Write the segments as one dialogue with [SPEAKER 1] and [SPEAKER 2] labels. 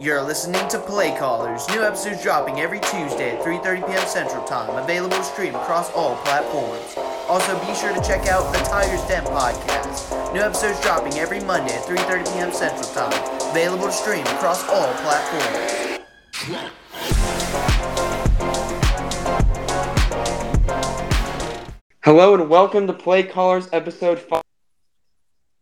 [SPEAKER 1] You're listening to Play Callers. New episodes dropping every Tuesday at 3:30 p.m. Central Time. Available to stream across all platforms. Also, be sure to check out the Tigers Den podcast. New episodes dropping every Monday at 3:30 p.m. Central Time. Available to stream across all platforms.
[SPEAKER 2] Hello and welcome to Play Callers episode 5.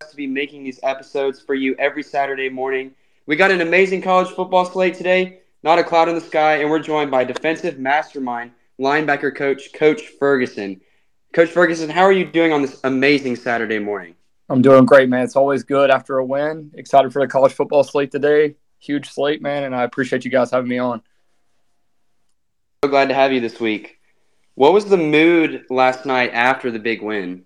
[SPEAKER 2] To be making these episodes for you every Saturday morning. We got an amazing college football slate today, not a cloud in the sky, and we're joined by defensive mastermind linebacker coach Coach Ferguson. Coach Ferguson, how are you doing on this amazing Saturday morning?
[SPEAKER 3] I'm doing great, man. It's always good after a win. Excited for the college football slate today. Huge slate, man, and I appreciate you guys having me on.
[SPEAKER 2] So glad to have you this week. What was the mood last night after the big win?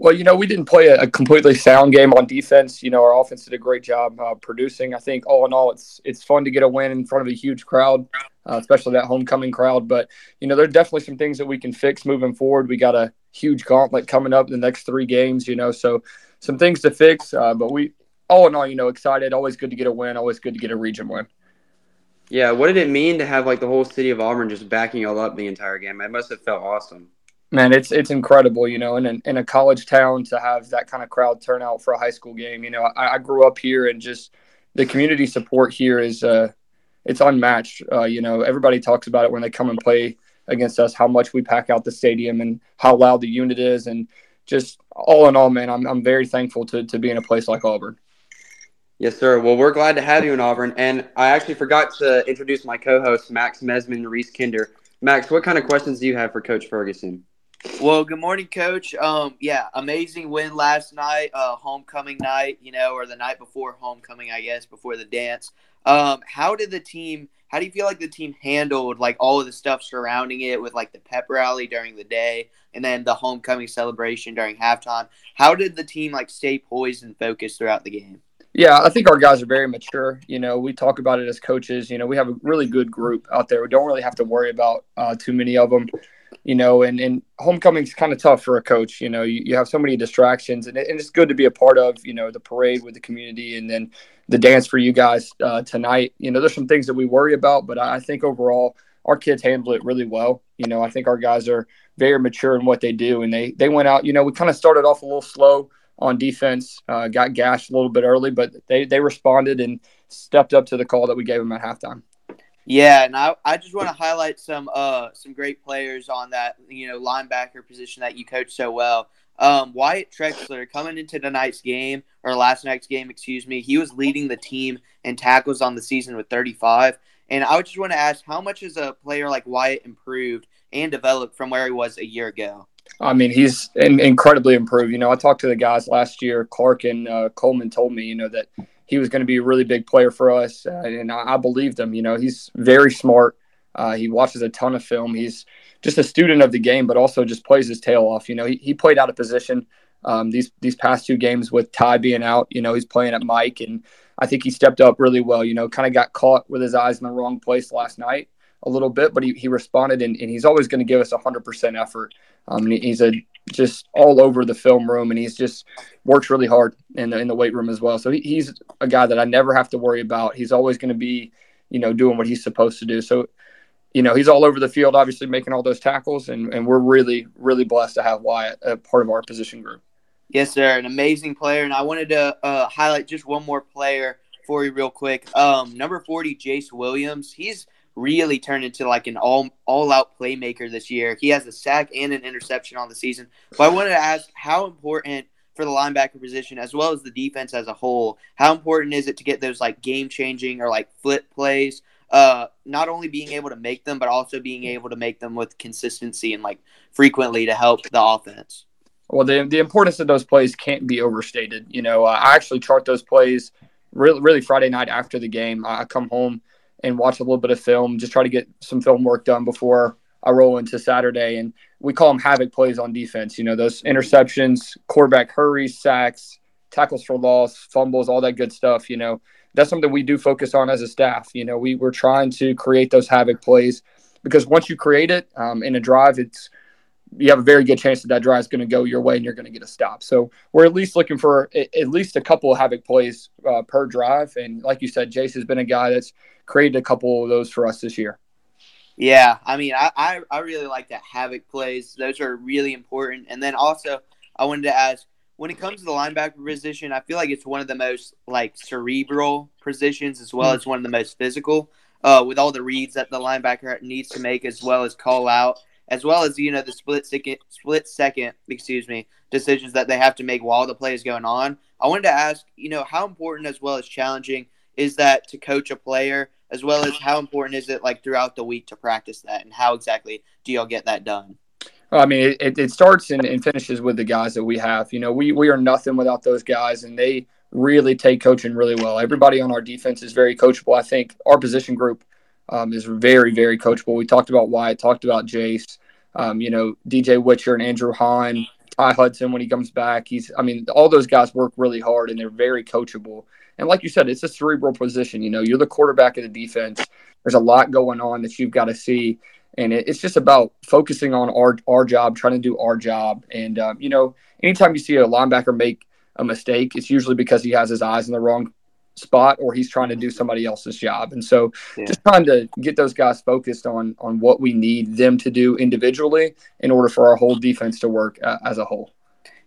[SPEAKER 3] Well, you know, we didn't play a, completely sound game on defense. You know, our offense did a great job uh, producing. I think all in all, it's it's fun to get a win in front of a huge crowd, uh, especially that homecoming crowd. But you know, there are definitely some things that we can fix moving forward. We got a huge gauntlet coming up in the next three games. You know, so some things to fix. Uh, but we, all in all, you know, excited. Always good to get a win. Always good to get a region win.
[SPEAKER 2] Yeah, what did it mean to have like the whole city of Auburn just backing y'all up the entire game? It must have felt awesome.
[SPEAKER 3] Man, it's it's incredible, you know, in a, in a college town to have that kind of crowd turnout for a high school game. You know, I, I grew up here, and just the community support here is uh, it's unmatched. Uh, you know, everybody talks about it when they come and play against us, how much we pack out the stadium and how loud the unit is, and just all in all, man, I'm I'm very thankful to to be in a place like Auburn.
[SPEAKER 2] Yes, sir. Well, we're glad to have you in Auburn. And I actually forgot to introduce my co hosts, Max Mesman and Reese Kinder. Max, what kind of questions do you have for Coach Ferguson?
[SPEAKER 1] Well, good morning, Coach. Um, yeah, amazing win last night, uh, homecoming night, you know, or the night before homecoming, I guess, before the dance. Um, how did the team? How do you feel like the team handled like all of the stuff surrounding it with like the pep rally during the day and then the homecoming celebration during halftime? How did the team like stay poised and focused throughout the game?
[SPEAKER 3] Yeah, I think our guys are very mature. You know, we talk about it as coaches. You know, we have a really good group out there. We don't really have to worry about uh, too many of them. You know, and and homecoming's kind of tough for a coach. You know, you, you have so many distractions, and, it, and it's good to be a part of. You know, the parade with the community, and then the dance for you guys uh, tonight. You know, there's some things that we worry about, but I think overall our kids handle it really well. You know, I think our guys are very mature in what they do, and they they went out. You know, we kind of started off a little slow on defense. Uh, got gashed a little bit early, but they they responded and stepped up to the call that we gave them at halftime.
[SPEAKER 1] Yeah, and I, I just want to highlight some uh some great players on that you know linebacker position that you coach so well. Um, Wyatt Trexler coming into tonight's game or last night's game, excuse me, he was leading the team in tackles on the season with 35. And I just want to ask, how much has a player like Wyatt improved and developed from where he was a year ago?
[SPEAKER 3] I mean, he's in, incredibly improved. You know, I talked to the guys last year. Clark and uh, Coleman told me, you know, that he was going to be a really big player for us, uh, and I, I, believed him. You know, he's very smart. Uh, he watches a ton of film. He's just a student of the game, but also just plays his tail off. You know, he, he played out of position um, these these past two games with Ty being out. You know, he's playing at Mike, and I think he stepped up really well. You know, kind of got caught with his eyes in the wrong place last night a little bit, but he, he responded, and, and he's always going to give us 100% effort. Um, he's a just all over the film room, and he's just works really hard in the in the weight room as well. So he, he's a guy that I never have to worry about. He's always going to be, you know, doing what he's supposed to do. So, you know, he's all over the field, obviously making all those tackles, and and we're really really blessed to have Wyatt a part of our position group.
[SPEAKER 1] Yes, sir, an amazing player, and I wanted to uh, highlight just one more player for you real quick. Um, number forty, Jace Williams. He's really turned into like an all all out playmaker this year. He has a sack and an interception on the season. But I wanted to ask how important for the linebacker position as well as the defense as a whole, how important is it to get those like game changing or like flip plays? Uh, not only being able to make them, but also being able to make them with consistency and like frequently to help the offense.
[SPEAKER 3] Well, the the importance of those plays can't be overstated. You know, I actually chart those plays really, really Friday night after the game. I come home and watch a little bit of film, just try to get some film work done before I roll into Saturday. And we call them havoc plays on defense. You know, those interceptions, quarterback hurries, sacks, tackles for loss, fumbles, all that good stuff. You know, that's something we do focus on as a staff. You know, we, we're trying to create those havoc plays because once you create it um, in a drive, it's you have a very good chance that that drive is going to go your way and you're going to get a stop. So we're at least looking for at least a couple of havoc plays uh, per drive. And like you said, Jace has been a guy that's created a couple of those for us this year.
[SPEAKER 1] Yeah, I mean, I, I, I really like that havoc plays. Those are really important. And then also, I wanted to ask when it comes to the linebacker position, I feel like it's one of the most like cerebral positions as well mm-hmm. as one of the most physical. Uh, with all the reads that the linebacker needs to make, as well as call out, as well as you know the split second, split second, excuse me, decisions that they have to make while the play is going on. I wanted to ask, you know, how important as well as challenging is that to coach a player, as well as how important is it like throughout the week to practice that, and how exactly do y'all get that done?
[SPEAKER 3] I mean, it, it starts and, and, finishes with the guys that we have. You know, we, we are nothing without those guys, and they really take coaching really well. Everybody on our defense is very coachable. I think our position group um, is very, very coachable. We talked about Wyatt, talked about Jace, um, you know, DJ Witcher and Andrew Hahn, Ty Hudson when he comes back. He's, I mean, all those guys work really hard and they're very coachable. And like you said, it's a cerebral position. You know, you're the quarterback of the defense. There's a lot going on that you've got to see and it, it's just about focusing on our our job, trying to do our job. And um, you know, anytime you see a linebacker make a mistake, it's usually because he has his eyes in the wrong spot or he's trying to do somebody else's job. And so, yeah. just trying to get those guys focused on on what we need them to do individually in order for our whole defense to work uh, as a whole.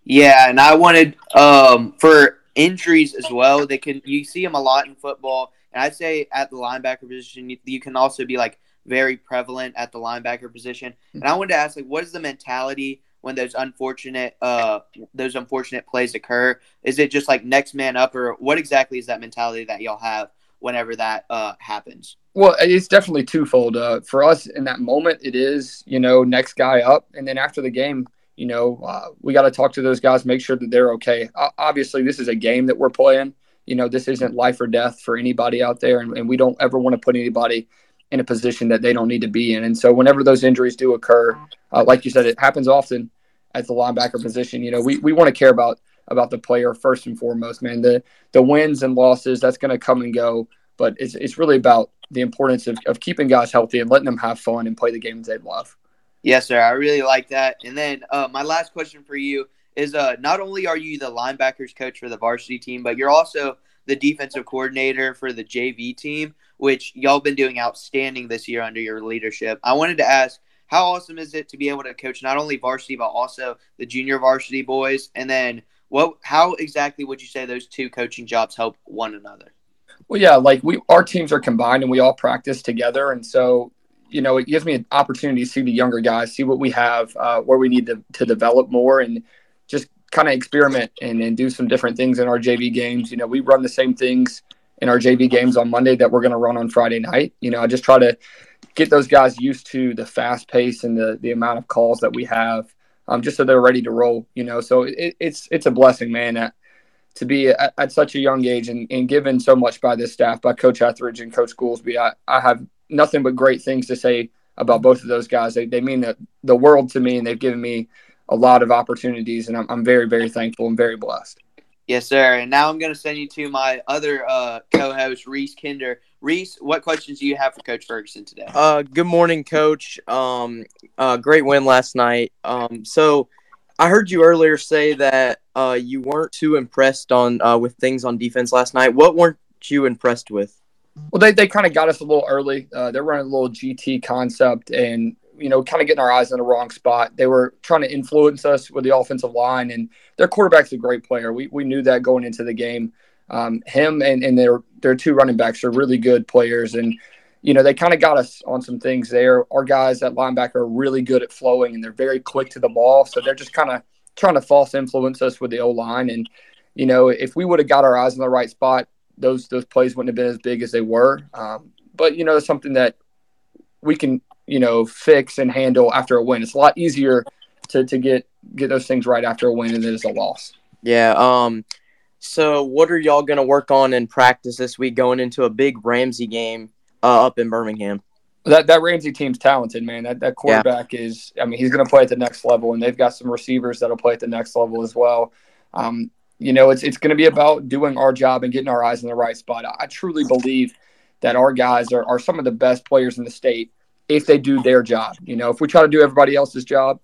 [SPEAKER 1] Yeah, and I wanted um, for injuries as well. They can you see them a lot in football, and I'd say at the linebacker position, you, you can also be like very prevalent at the linebacker position. And I wanted to ask, like, what is the mentality when those unfortunate uh those unfortunate plays occur? Is it just like next man up, or what exactly is that mentality that y'all have whenever that uh happens?
[SPEAKER 3] Well, it's definitely twofold. Uh, for us in that moment, it is you know next guy up, and then after the game, you know uh, we got to talk to those guys, make sure that they're okay. Obviously, this is a game that we're playing. You know, this isn't life or death for anybody out there, and, and we don't ever want to put anybody in a position that they don't need to be in. And so whenever those injuries do occur, uh, like you said, it happens often at the linebacker position. You know, we, we want to care about about the player first and foremost, man. The the wins and losses, that's gonna come and go. But it's it's really about the importance of, of keeping guys healthy and letting them have fun and play the games they love.
[SPEAKER 1] Yes, sir. I really like that. And then uh, my last question for you is uh, not only are you the linebackers coach for the varsity team, but you're also the defensive coordinator for the JV team which y'all been doing outstanding this year under your leadership. I wanted to ask, how awesome is it to be able to coach not only varsity but also the junior varsity boys? And then, what? How exactly would you say those two coaching jobs help one another?
[SPEAKER 3] Well, yeah, like we our teams are combined and we all practice together, and so you know it gives me an opportunity to see the younger guys, see what we have, uh, where we need to, to develop more, and kind of experiment and, and do some different things in our JV games. You know, we run the same things in our JV games on Monday that we're going to run on Friday night. You know, I just try to get those guys used to the fast pace and the the amount of calls that we have, um, just so they're ready to roll. You know, so it, it's it's a blessing, man, that, to be at, at, such a young age and, and given so much by this staff, by Coach Etheridge and Coach Goolsby. I, I have nothing but great things to say about both of those guys. They, they mean the, the world to me, and they've given me a lot of opportunities, and I'm, I'm very, very thankful and very blessed.
[SPEAKER 1] Yes, sir. And now I'm going to send you to my other uh, co-host, Reese Kinder. Reese, what questions do you have for Coach Ferguson today?
[SPEAKER 4] Uh, good morning, Coach. Um, uh, great win last night. Um, so I heard you earlier say that uh, you weren't too impressed on uh, with things on defense last night. What weren't you impressed with?
[SPEAKER 3] Well, they, they kind of got us a little early. Uh, they're running a little GT concept, and you know, kind of getting our eyes in the wrong spot. They were trying to influence us with the offensive line, and their quarterback's a great player. We, we knew that going into the game. Um, him and, and their their two running backs are really good players, and you know they kind of got us on some things there. Our guys at linebacker are really good at flowing, and they're very quick to the ball. So they're just kind of trying to false influence us with the O line. And you know, if we would have got our eyes in the right spot, those those plays wouldn't have been as big as they were. Um, but you know, something that we can you know fix and handle after a win. It's a lot easier to to get get those things right after a win than it is a loss.
[SPEAKER 4] Yeah. Um. So, what are y'all gonna work on in practice this week going into a big Ramsay game uh, up in Birmingham?
[SPEAKER 3] That that Ramsay team's talented, man. That that quarterback yeah. is. I mean, he's going to play at the next level, and they've got some receivers that'll play at the next level as well. Um, you know, it's it's going to be about doing our job and getting our eyes in the right spot. I, I truly believe that our guys are, are some of the best players in the state if they do their job. You know, if we try to do everybody else's job,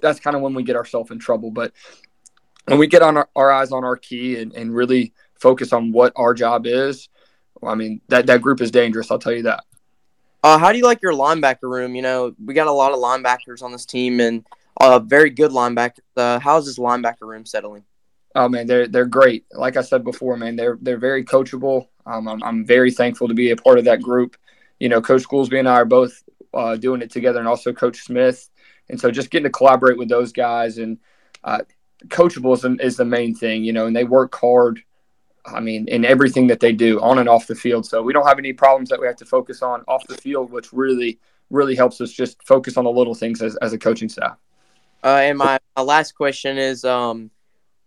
[SPEAKER 3] that's kind of when we get ourselves in trouble. But when we get on our, our eyes on our key and, and really focus on what our job is, I mean that that group is dangerous. I'll tell you that.
[SPEAKER 4] Uh, how do you like your linebacker room? You know, we got a lot of linebackers on this team and uh, very good linebackers. Uh, how's this linebacker room settling?
[SPEAKER 3] Oh man, they're they're great. Like I said before, man, they're they're very coachable. Um, I'm I'm very thankful to be a part of that group. You know, Coach Goolsby and I are both uh, doing it together, and also Coach Smith. And so, just getting to collaborate with those guys and uh, coachable is, is the main thing. You know, and they work hard. I mean, in everything that they do on and off the field. So we don't have any problems that we have to focus on off the field, which really, really helps us just focus on the little things as, as a coaching staff.
[SPEAKER 4] Uh, and my, my last question is, um,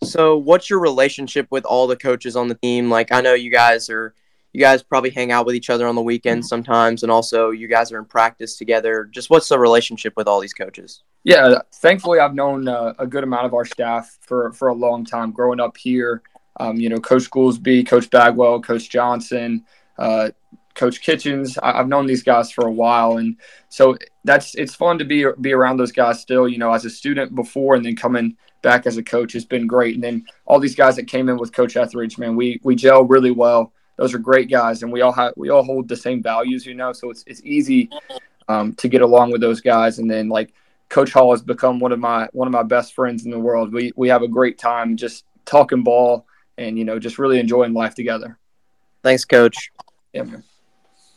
[SPEAKER 4] so what's your relationship with all the coaches on the team? Like, I know you guys are, you guys probably hang out with each other on the weekends sometimes, and also you guys are in practice together. Just what's the relationship with all these coaches?
[SPEAKER 3] Yeah, thankfully I've known uh, a good amount of our staff for for a long time. Growing up here, um, you know, Coach Goolsby, Coach Bagwell, Coach Johnson, uh, Coach Kitchens. I, have known these guys for a while, and so that's it's fun to be be around those guys still. You know, as a student before, and then coming back as a coach has been great. And then all these guys that came in with Coach Etheridge, man, we we gel really well. Those are great guys, and we all have we all hold the same values, you know. So it's it's easy um, to get along with those guys. And then like Coach Hall has become one of my one of my best friends in the world. We we have a great time just talking ball and you know just really enjoying life together.
[SPEAKER 4] Thanks, Coach.
[SPEAKER 3] Yeah, man.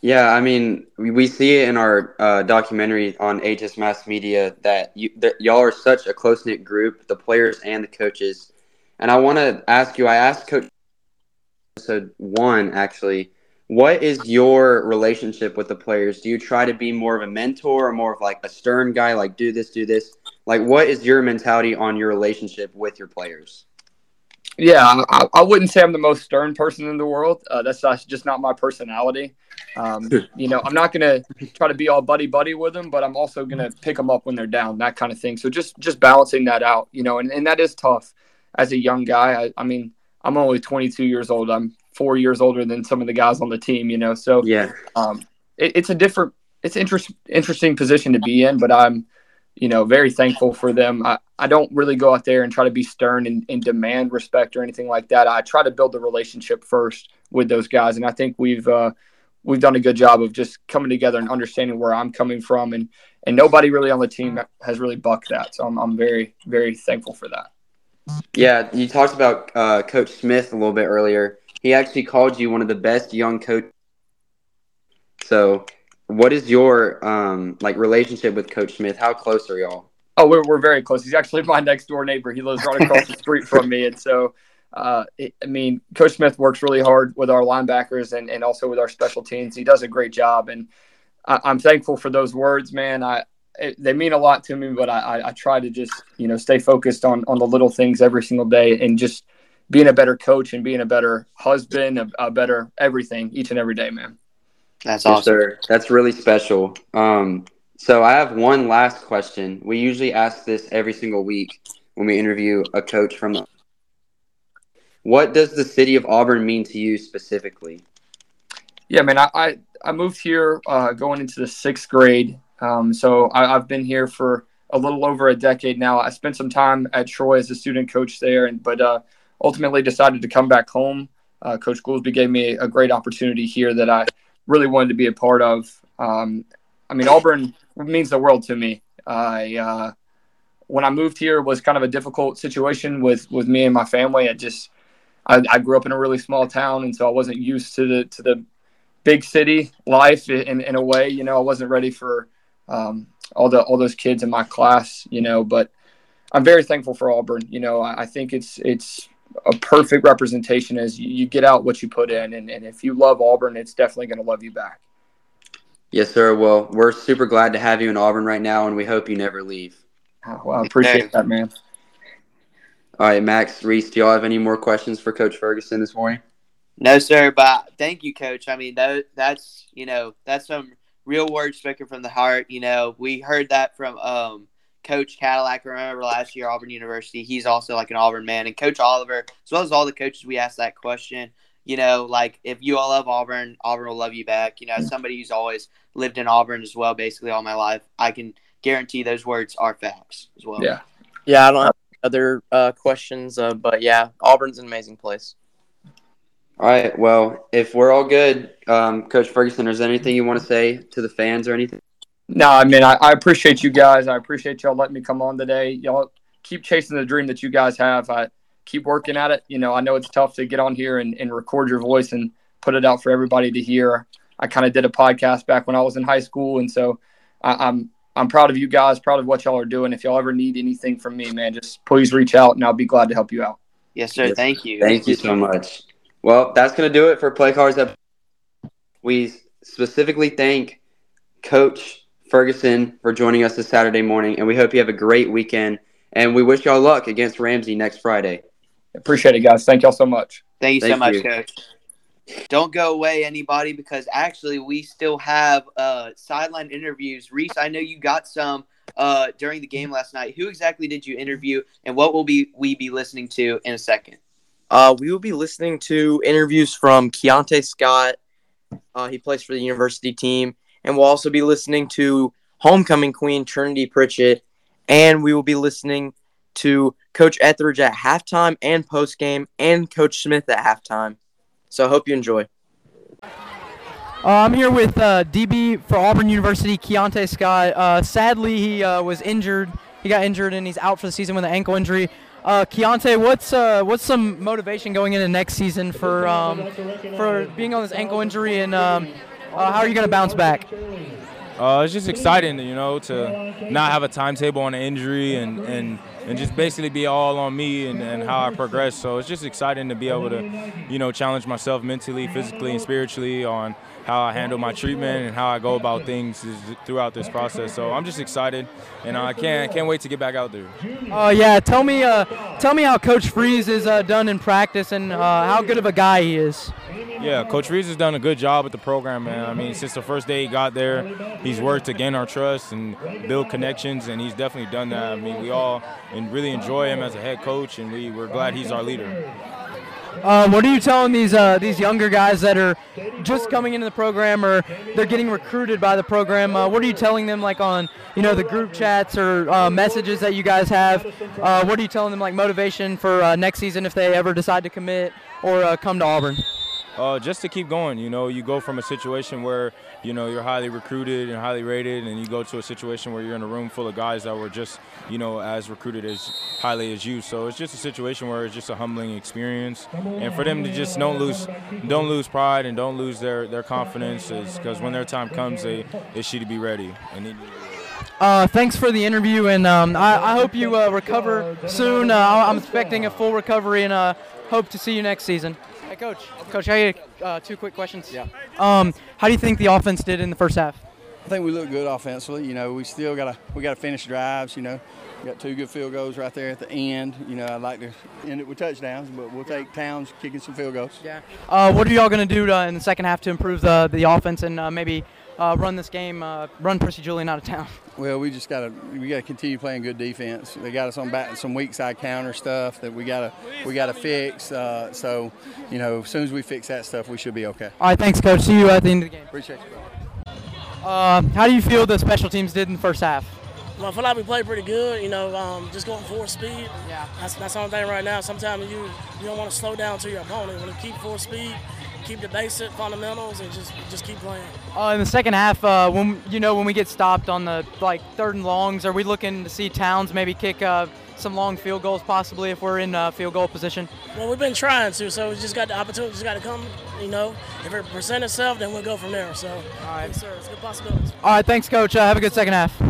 [SPEAKER 2] Yeah, I mean, we, we see it in our uh, documentary on HS Mass Media that you that y'all are such a close knit group, the players and the coaches. And I want to ask you. I asked Coach episode one actually. What is your relationship with the players? Do you try to be more of a mentor or more of like a stern guy, like do this, do this? Like, what is your mentality on your relationship with your players?
[SPEAKER 3] Yeah, I, I, wouldn't say I'm the most stern person in the world. Uh, that's just not my personality. Um, you know, I'm not gonna try to be all buddy buddy with them, but I'm also gonna pick them up when they're down, that kind of thing. So just just balancing that out, you know, and, and that is tough as a young guy. I, I mean, I'm only 22 years old. I'm four years older than some of the guys on the team, you know. So
[SPEAKER 2] yeah,
[SPEAKER 3] um, it, it's a different, it's interest, interesting position to be in, but I'm you know, very thankful for them. I, I don't really go out there and try to be stern and, and demand respect or anything like that. I try to build the relationship first with those guys, and I think we've uh, we've done a good job of just coming together and understanding where I'm coming from, and and nobody really on the team has really bucked that. So I'm I'm very very thankful for that.
[SPEAKER 2] Yeah, you talked about uh, Coach Smith a little bit earlier. He actually called you one of the best young coaches. So what is your um like relationship with Coach Smith? How close are y'all?
[SPEAKER 3] Oh, we're we're very close. He's actually my next door neighbor. He lives right across the street from me, and so uh, it, I mean, Coach Smith works really hard with our linebackers and and also with our special teams. He does a great job, and I, am thankful for those words, man. I it, they mean a lot to me, but I, I I try to just you know stay focused on on the little things every single day and just being a better coach and being a better husband, a, a better everything each and every day, man.
[SPEAKER 1] That's yes, awesome. Sir.
[SPEAKER 2] That's really special. Um, so I have one last question. We usually ask this every single week when we interview a coach from the. What does the city of Auburn mean to you specifically?
[SPEAKER 3] Yeah, man, I I, I moved here uh, going into the sixth grade. Um, so I, I've been here for a little over a decade now. I spent some time at Troy as a student coach there, and but uh, ultimately decided to come back home. Uh, coach Goolsby gave me a great opportunity here that I really wanted to be a part of. Um, I mean, Auburn means the world to me. I uh, when I moved here was kind of a difficult situation with with me and my family. I just I, I, grew up in a really small town, and so I wasn't used to the to the big city life in, in a way. You know, I wasn't ready for um, all the all those kids in my class. You know, but I'm very thankful for Auburn. You know, I, I think it's it's a perfect representation as you, you get out what you put in, and, and if you love Auburn, it's definitely going to love you back.
[SPEAKER 2] Yes, sir. Well, we're super glad to have you in Auburn right now, and we hope you never leave.
[SPEAKER 3] Oh, well, I appreciate that, man.
[SPEAKER 2] All right, Max, Reese, do y'all have any more questions for Coach Ferguson this morning?
[SPEAKER 1] No, sir. But thank you, Coach. I mean, that, that's you know that's some real words spoken from the heart. You know, we heard that from um, Coach Cadillac. Remember last year, Auburn University. He's also like an Auburn man, and Coach Oliver, as well as all the coaches. We asked that question. You know, like if you all love Auburn, Auburn will love you back. You know, as somebody who's always lived in Auburn as well, basically all my life, I can guarantee those words are facts as well.
[SPEAKER 3] Yeah.
[SPEAKER 4] Yeah, I don't have other uh, questions, uh, but yeah, Auburn's an amazing place.
[SPEAKER 2] All right. Well, if we're all good, um, Coach Ferguson, is there anything you want to say to the fans or anything?
[SPEAKER 3] No, I mean, I, I appreciate you guys. I appreciate y'all letting me come on today. Y'all keep chasing the dream that you guys have. I keep working at it. You know, I know it's tough to get on here and, and record your voice and put it out for everybody to hear. I kind of did a podcast back when I was in high school, and so I, I'm I'm proud of you guys, proud of what y'all are doing. If y'all ever need anything from me, man, just please reach out, and I'll be glad to help you out.
[SPEAKER 1] Yes, sir.
[SPEAKER 2] Yes.
[SPEAKER 1] Thank you.
[SPEAKER 2] Thank you so much. Well, that's going to do it for Play Callers. We specifically thank Coach Ferguson for joining us this Saturday morning, and we hope you have a great weekend. And we wish y'all luck against Ramsay next Friday.
[SPEAKER 3] Appreciate it, guys. Thank y'all so much.
[SPEAKER 1] Thank you so
[SPEAKER 2] Thank
[SPEAKER 1] much,
[SPEAKER 2] you.
[SPEAKER 1] Coach. Don't go away, anybody, because actually we still have uh, sideline interviews. Reese, I know you got some uh, during the game last night. Who exactly did you interview, and what will be we be listening to in a second?
[SPEAKER 4] Uh, we will be listening to interviews from Keionte Scott. Uh, he plays for the university team. And we'll also be listening to homecoming queen Trinity Pritchett. And we will be listening to Coach Etheridge at halftime and postgame, and Coach Smith at halftime. So I hope you enjoy.
[SPEAKER 5] Uh, I'm here with uh, DB for Auburn University, Keionte Scott. Uh, sadly, he uh, was injured. He got injured and he's out for the season with an ankle injury. Uh, Keionte, what's uh, what's some motivation going into next season for um, for being on this ankle injury, and um, uh, how are you going to bounce back?
[SPEAKER 6] Uh, it's just exciting, you know, to not have a timetable on an injury and, and, and just basically be all on me and, and how I progress. So it's just exciting to be able to, you know, challenge myself mentally, physically, and spiritually on how I handle my treatment and how I go about things throughout this process. So I'm just excited, and I can't can't wait to get back out there.
[SPEAKER 5] Uh, yeah, tell me uh, tell me how Coach Freeze is uh, done in practice and uh, how good of a guy he is.
[SPEAKER 6] Yeah, Coach Freeze has done a good job with the program, man. I mean, since the first day he got there, he's worked to gain our trust and build connections, and he's definitely done that. I mean, we all and really enjoy him as a head coach, and we, we're glad he's our leader.
[SPEAKER 5] Uh, what are you telling these uh, these younger guys that are just coming into the program or they're getting recruited by the program? Uh, what are you telling them like on you know the group chats or uh, messages that you guys have? Uh, what are you telling them like motivation for uh, next season if they ever decide to commit or come to Auburn?
[SPEAKER 6] Uh, just to keep going, you know, you go from a situation where, you know, you're highly recruited and highly rated, and you go to a situation where you're in a room full of guys that were just, you know, as recruited as highly as you. So it's just a situation where it's just a humbling experience, and for them to just don't lose, don't lose pride and don't lose their their confidence, is because when their time comes, they they should be ready.
[SPEAKER 5] Uh, thanks for the interview, and um, I, I hope you uh, recover soon. Uh, I'm expecting a full recovery, and uh, hope to see you next season. Hey, coach. Coach, how you? Uh, two quick questions.
[SPEAKER 7] Yeah.
[SPEAKER 5] Um, how do you think the offense did in the first half?
[SPEAKER 7] I think we look good offensively. You know, we still got to we got to finish drives. You know, we got two good field goals right there at the end. You know, I'd like to end it with touchdowns, but we'll take Towns kicking some field goals.
[SPEAKER 5] Yeah. Uh, what are y'all going to do to, in the second half to improve the the offense and uh, maybe uh, run this game, uh, run Percy Julian out of town?
[SPEAKER 7] Well, we just got to we got to continue playing good defense. They got us on back some weak side counter stuff that we got to we got to fix. Uh, so, you know, as soon as we fix that stuff, we should be okay.
[SPEAKER 5] All right. Thanks, coach. See you at the end of the game.
[SPEAKER 7] Appreciate you. Bro.
[SPEAKER 5] Uh, how do you feel the special teams did in the first half?
[SPEAKER 8] Well, I feel like we played pretty good. You know, um, just going full speed.
[SPEAKER 5] Yeah.
[SPEAKER 8] That's that's the only thing right now. Sometimes you you don't want to slow down to your opponent. You want to keep full speed, keep the basic fundamentals, and just just keep playing.
[SPEAKER 5] Uh, in the second half, uh, when you know when we get stopped on the like third and longs, are we looking to see Towns maybe kick uh, some long field goals, possibly if we're in uh, field goal position?
[SPEAKER 8] Well, we've been trying to, so we just got the opportunity. Just got to come. You know, if it presents itself, then we'll go from there. So,
[SPEAKER 5] All right.
[SPEAKER 8] yes, sir, it's a good possibility.
[SPEAKER 5] All right, thanks, coach. Uh, have a good second half.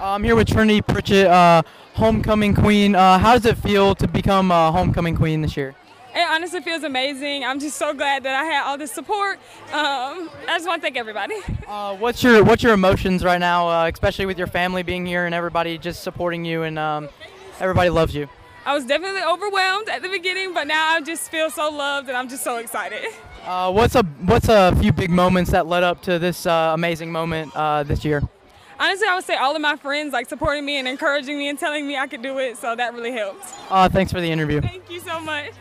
[SPEAKER 5] I'm here with Trinity Pritchett, uh, homecoming queen. Uh, how does it feel to become a homecoming queen this year?
[SPEAKER 9] It honestly feels amazing. I'm just so glad that I had all this support. Um, I just want to thank everybody.
[SPEAKER 5] Uh, what's your What's your emotions right now, uh, especially with your family being here and everybody just supporting you and um, everybody loves you?
[SPEAKER 9] I was definitely overwhelmed at the beginning, but now I just feel so loved and I'm just so excited.
[SPEAKER 5] Uh, what's a What's a few big moments that led up to this uh, amazing moment uh, this year?
[SPEAKER 9] Honestly, I would say all of my friends like supporting me and encouraging me and telling me I could do it, so that really helped.
[SPEAKER 5] Uh, thanks for the interview.
[SPEAKER 9] Thank you so much.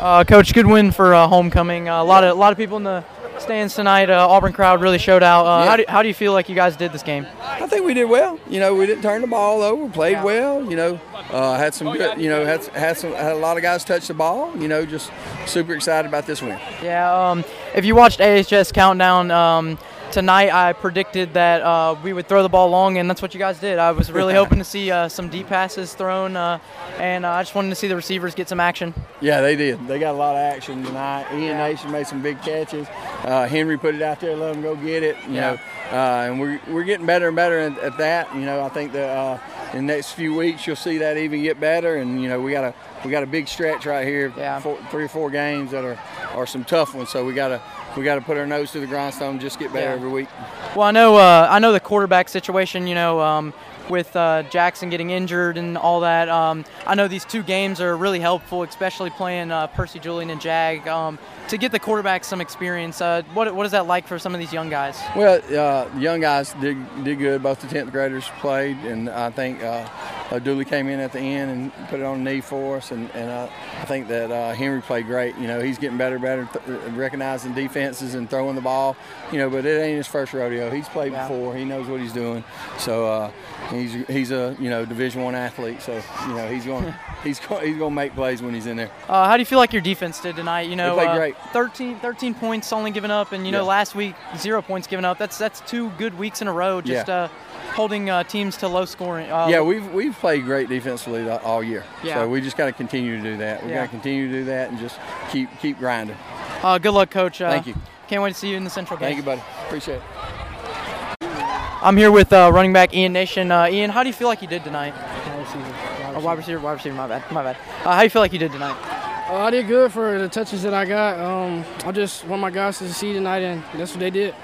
[SPEAKER 5] Uh, Coach, good win for uh, homecoming. Uh, a lot of a lot of people in the stands tonight. Uh, Auburn crowd really showed out. Uh,
[SPEAKER 7] Yeah.
[SPEAKER 5] how, do, how do you feel like you guys did this game?
[SPEAKER 7] I think we did well. You know, we didn't turn the ball over, played
[SPEAKER 5] Yeah.
[SPEAKER 7] well. You know, uh, had some good. You know, had had some had a lot of guys touch the ball. You know, just super excited about this win.
[SPEAKER 5] Yeah, um, if you watched AHS Countdown um, tonight, I predicted that uh, we would throw the ball long, and that's what you guys did. I was really hoping to see uh, some deep passes thrown, uh, and uh, I just wanted to see the receivers get some action.
[SPEAKER 7] Yeah, they did. They got a lot of action tonight. Ian
[SPEAKER 5] Yeah.
[SPEAKER 7] Nation made some big catches. Uh, Henry put it out there, let him go get it. You
[SPEAKER 5] Yeah.
[SPEAKER 7] know, uh, and we're, we're getting better and better at, at that. You know, I think that uh, in the next few weeks you'll see that even get better. And you know, we got a we got a big stretch right here.
[SPEAKER 5] Yeah.
[SPEAKER 7] Four, three or four games that are, are some tough ones. So we gotta we gotta put our nose to the grindstone, and just get better
[SPEAKER 5] Yeah.
[SPEAKER 7] every week.
[SPEAKER 5] Well, I know uh, I know the quarterback situation. You know, um, with uh, Jackson getting injured and all that. Um, I know these two games are really helpful, especially playing uh, Percy Julian and Jag um, to get the quarterback some experience. Uh, what what is that like for some of these young guys?
[SPEAKER 7] Well, uh, the young guys did did good. Both the tenth graders played, and I think uh, uh, Dooley came in at the end and put it on the knee for us. And, and uh, I think that uh, Henry played great. You know, he's getting better, better, th- recognizing defenses and throwing the ball. You know, but it ain't his first rodeo. He's played
[SPEAKER 5] Yeah.
[SPEAKER 7] before. He knows what he's doing. So uh, he's he's a you know Division One athlete. So you know he's going he's go, he's going to make plays when he's in there.
[SPEAKER 5] Uh, how do you feel like your defense did tonight? You know,
[SPEAKER 7] played
[SPEAKER 5] uh,
[SPEAKER 7] great.
[SPEAKER 5] 13, 13 points only given up, and you know
[SPEAKER 7] Yeah.
[SPEAKER 5] last week zero points given up. That's that's two good weeks in a row. Just
[SPEAKER 7] Yeah.
[SPEAKER 5] uh, holding uh, teams to low scoring. Uh,
[SPEAKER 7] yeah, we've we've played great defensively all year.
[SPEAKER 5] Yeah.
[SPEAKER 7] So we just got to continue to do that. We
[SPEAKER 5] Yeah.
[SPEAKER 7] got to continue to do that and just keep keep grinding.
[SPEAKER 5] Uh, good luck, coach. Uh,
[SPEAKER 7] Thank you.
[SPEAKER 5] Can't wait to see you in the Central game.
[SPEAKER 7] Thank you, buddy. Appreciate it.
[SPEAKER 5] I'm here with uh, running back Ian Nation. Uh, Ian, how do you feel like you did tonight? Oh, wide receiver, wide receiver. My bad, my bad. Uh, how do you feel like you did tonight?
[SPEAKER 10] Uh, I did good for the touches that I got. Um, I just want my guys to succeed tonight, and that's what they did.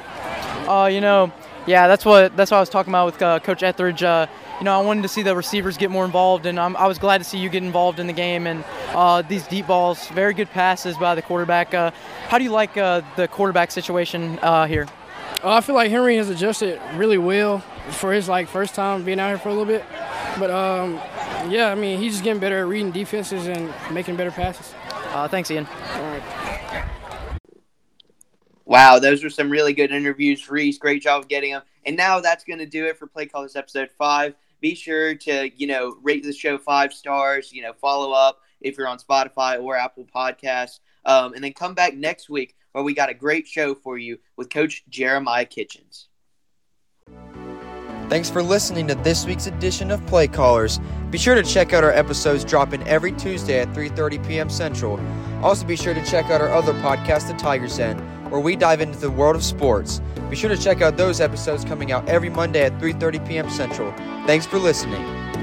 [SPEAKER 5] Uh, you know, yeah, that's what that's what I was talking about with uh, Coach Etheridge. You know, I wanted to see the receivers get more involved, and I'm, I was glad to see you get involved in the game. And uh, these deep balls, very good passes by the quarterback. Uh, how do you like uh, the quarterback situation uh, here?
[SPEAKER 10] Uh, I feel like Henry has adjusted really well for his like first time being out here for a little bit. But um, yeah, I mean, he's just getting better at reading defenses and making better passes.
[SPEAKER 5] Uh, thanks, Ian.
[SPEAKER 10] All right.
[SPEAKER 1] Wow, those were some really good interviews, Reese. Great job of getting them. And now that's going to do it for Play Callers episode five. Be sure to you know rate the show five stars. You know, follow up if you're on Spotify or Apple Podcasts, um, and then come back next week where we got a great show for you with Coach Jeremiah Kitchens.
[SPEAKER 4] Thanks for listening to this week's edition of Play Callers. Be sure to check out our episodes dropping every Tuesday at 3:30 p.m. Central. Also be sure to check out our other podcast, The Tiger's Den, where we dive into the world of sports. Be sure to check out those episodes coming out every Monday at 3:30 p.m. Central. Thanks for listening.